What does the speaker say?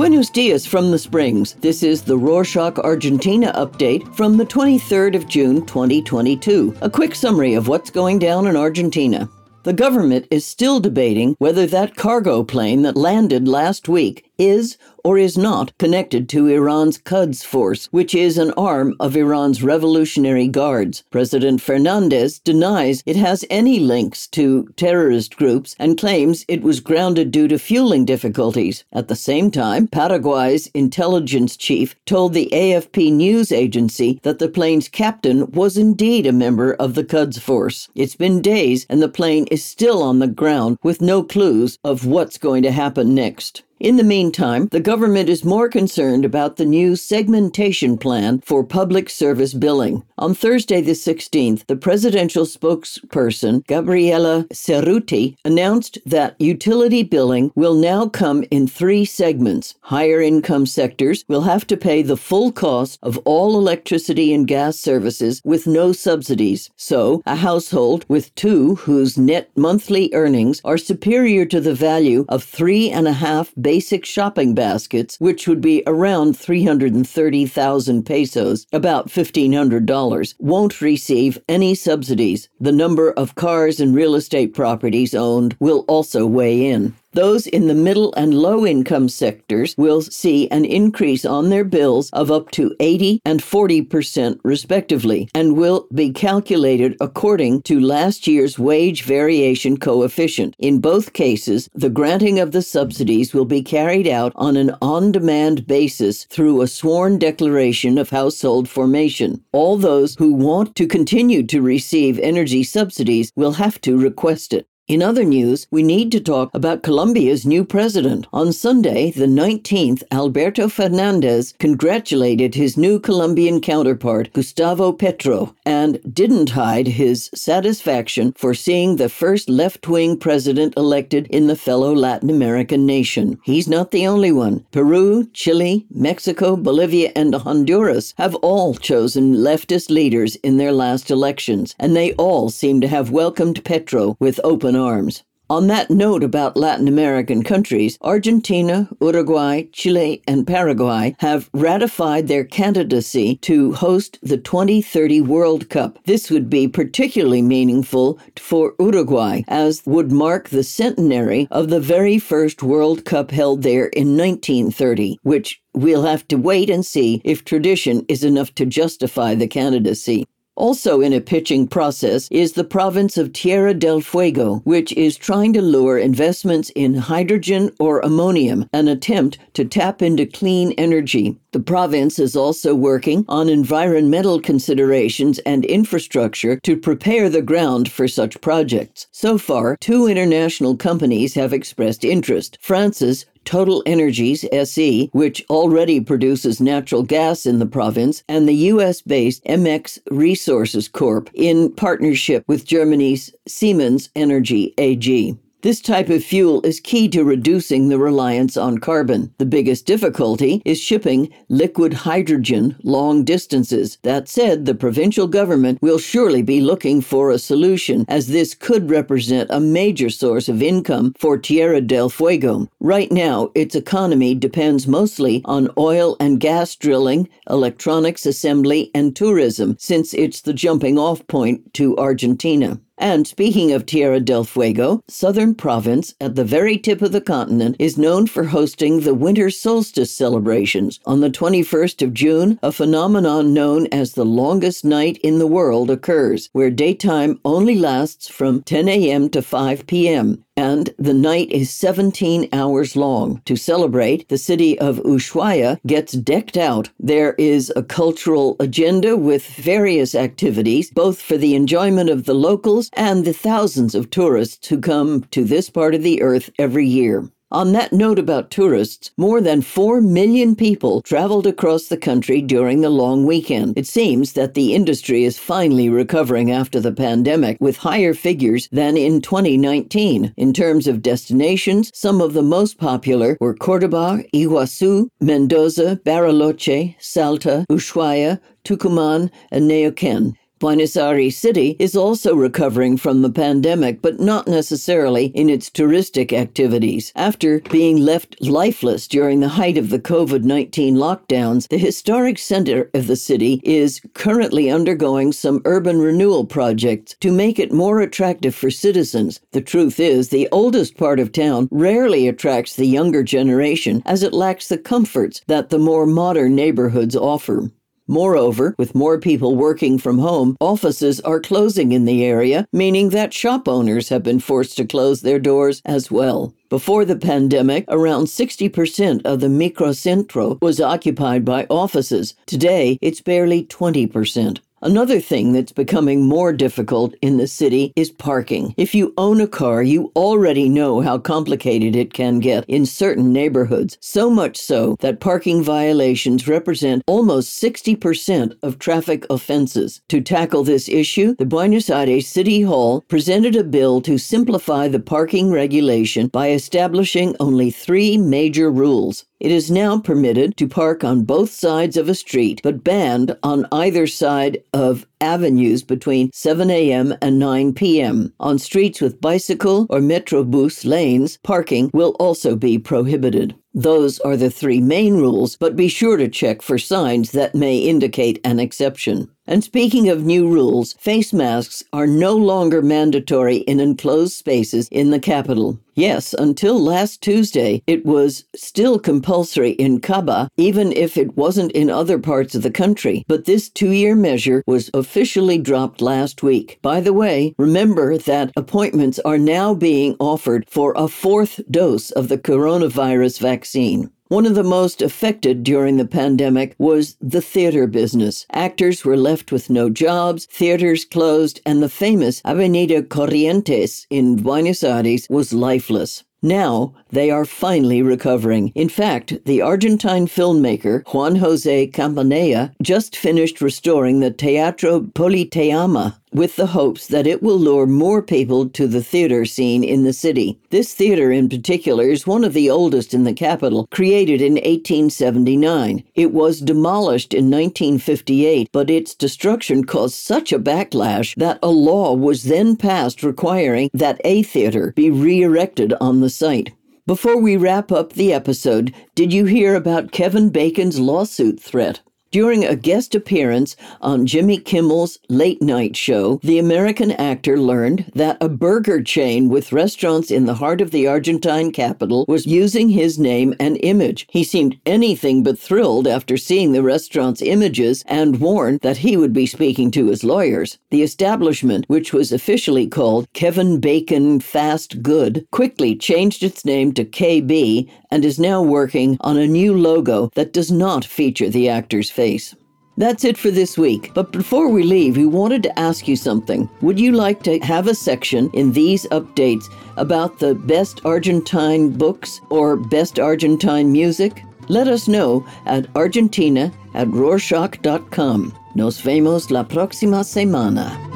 Buenos dias from the Springs. This is the Rorschach Argentina update from the 23rd of June 2022. A quick summary of what's going down in Argentina. The government is still debating whether that cargo plane that landed last week is or is not connected to Iran's Quds Force, which is an arm of Iran's Revolutionary Guards. President Fernandez denies it has any links to terrorist groups and claims it was grounded due to fueling difficulties. At the same time, Paraguay's intelligence chief told the AFP news agency that the plane's captain was indeed a member of the Quds Force. It's been days and the plane is still on the ground with no clues of what's going to happen next. In the meantime, the government is more concerned about the new segmentation plan for public service billing. On Thursday, the 16th, the presidential spokesperson, Gabriela Cerruti, announced that utility billing will now come in three segments. Higher income sectors will have to pay the full cost of all electricity and gas services with no subsidies. So, a household with two whose net monthly earnings are superior to the value of three and a half basic shopping baskets, which would be around 330,000 pesos, about $1,500, won't receive any subsidies. The number of cars and real estate properties owned will also weigh in. Those in the middle and low income sectors will see an increase on their bills of up to 80 and 40% respectively and will be calculated according to last year's wage variation coefficient. In both cases, the granting of the subsidies will be carried out on an on demand basis through a sworn declaration of household formation. All those who want to continue to receive energy subsidies will have to request it. In other news, we need to talk about Colombia's new president. On Sunday, the 19th, Alberto Fernandez congratulated his new Colombian counterpart, Gustavo Petro, and didn't hide his satisfaction for seeing the first left wing president elected in the fellow Latin American nation. He's not the only one. Peru, Chile, Mexico, Bolivia, and Honduras have all chosen leftist leaders in their last elections, and they all seem to have welcomed Petro with open arms. On that note about Latin American countries, Argentina, Uruguay, Chile, and Paraguay have ratified their candidacy to host the 2030 World Cup. This would be particularly meaningful for Uruguay, as would mark the centenary of the very first World Cup held there in 1930, which we'll have to wait and see if tradition is enough to justify the candidacy. Also in a pitching process is the province of Tierra del Fuego, which is trying to lure investments in hydrogen or ammonium, an attempt to tap into clean energy. The province is also working on environmental considerations and infrastructure to prepare the ground for such projects. So far, two international companies have expressed interest. France's Total Energies SE, which already produces natural gas in the province, and the US based MX Resources Corp in partnership with Germany's Siemens Energy AG. This type of fuel is key to reducing the reliance on carbon. The biggest difficulty is shipping liquid hydrogen long distances. That said, the provincial government will surely be looking for a solution, as this could represent a major source of income for Tierra del Fuego. Right now, its economy depends mostly on oil and gas drilling, electronics assembly, and tourism, since it's the jumping off point to Antarctica. And speaking of Tierra del Fuego, southern province at the very tip of the continent is known for hosting the winter solstice celebrations. On the 21st of June, a phenomenon known as the longest night in the world occurs, where daytime only lasts from 10 a.m. to 5 p.m and the night is 17 hours long. To celebrate, the city of Ushuaia gets decked out. There is a cultural agenda with various activities, both for the enjoyment of the locals and the thousands of tourists who come to this part of the earth every year. On that note about tourists, more than 4 million people traveled across the country during the long weekend. It seems that the industry is finally recovering after the pandemic with higher figures than in 2019. In terms of destinations, some of the most popular were Cordoba, Iguazu, Mendoza, Bariloche, Salta, Ushuaia, Tucumán, and Neuquén. Buenos Aires City is also recovering from the pandemic, but not necessarily in its touristic activities. After being left lifeless during the height of the COVID 19 lockdowns, the historic center of the city is currently undergoing some urban renewal projects to make it more attractive for citizens. The truth is, the oldest part of town rarely attracts the younger generation as it lacks the comforts that the more modern neighborhoods offer. Moreover, with more people working from home, offices are closing in the area, meaning that shop owners have been forced to close their doors as well. Before the pandemic, around 60% of the microcentro was occupied by offices. Today, it's barely 20%. Another thing that's becoming more difficult in the city is parking. If you own a car, you already know how complicated it can get in certain neighborhoods, so much so that parking violations represent almost 60% of traffic offenses. To tackle this issue, the Buenos Aires City Hall presented a bill to simplify the parking regulation by establishing only three major rules. It is now permitted to park on both sides of a street, but banned on either side of avenues between 7 a.m. and 9 p.m. On streets with bicycle or metrobus lanes, parking will also be prohibited. Those are the three main rules, but be sure to check for signs that may indicate an exception. And speaking of new rules, face masks are no longer mandatory in enclosed spaces in the capital. Yes, until last Tuesday, it was still compulsory in CABA, even if it wasn't in other parts of the country. But this two year measure was officially dropped last week. By the way, remember that appointments are now being offered for a fourth dose of the coronavirus vaccine. One of the most affected during the pandemic was the theater business. Actors were left with no jobs, theaters closed, and the famous Avenida Corrientes in Buenos Aires was lifeless. Now, they are finally recovering. In fact, the Argentine filmmaker Juan Jose Campanella just finished restoring the Teatro Politeama with the hopes that it will lure more people to the theater scene in the city. This theater, in particular, is one of the oldest in the capital, created in 1879. It was demolished in 1958, but its destruction caused such a backlash that a law was then passed requiring that a theater be re erected on the site. Before we wrap up the episode, did you hear about Kevin Bacon's lawsuit threat? During a guest appearance on Jimmy Kimmel's late night show, the American actor learned that a burger chain with restaurants in the heart of the Argentine capital was using his name and image. He seemed anything but thrilled after seeing the restaurant's images and warned that he would be speaking to his lawyers. The establishment, which was officially called Kevin Bacon Fast Good, quickly changed its name to KB and is now working on a new logo that does not feature the actor's face face. That's it for this week. But before we leave, we wanted to ask you something. Would you like to have a section in these updates about the best Argentine books or best Argentine music? Let us know at argentina at rorschach.com. Nos vemos la próxima semana.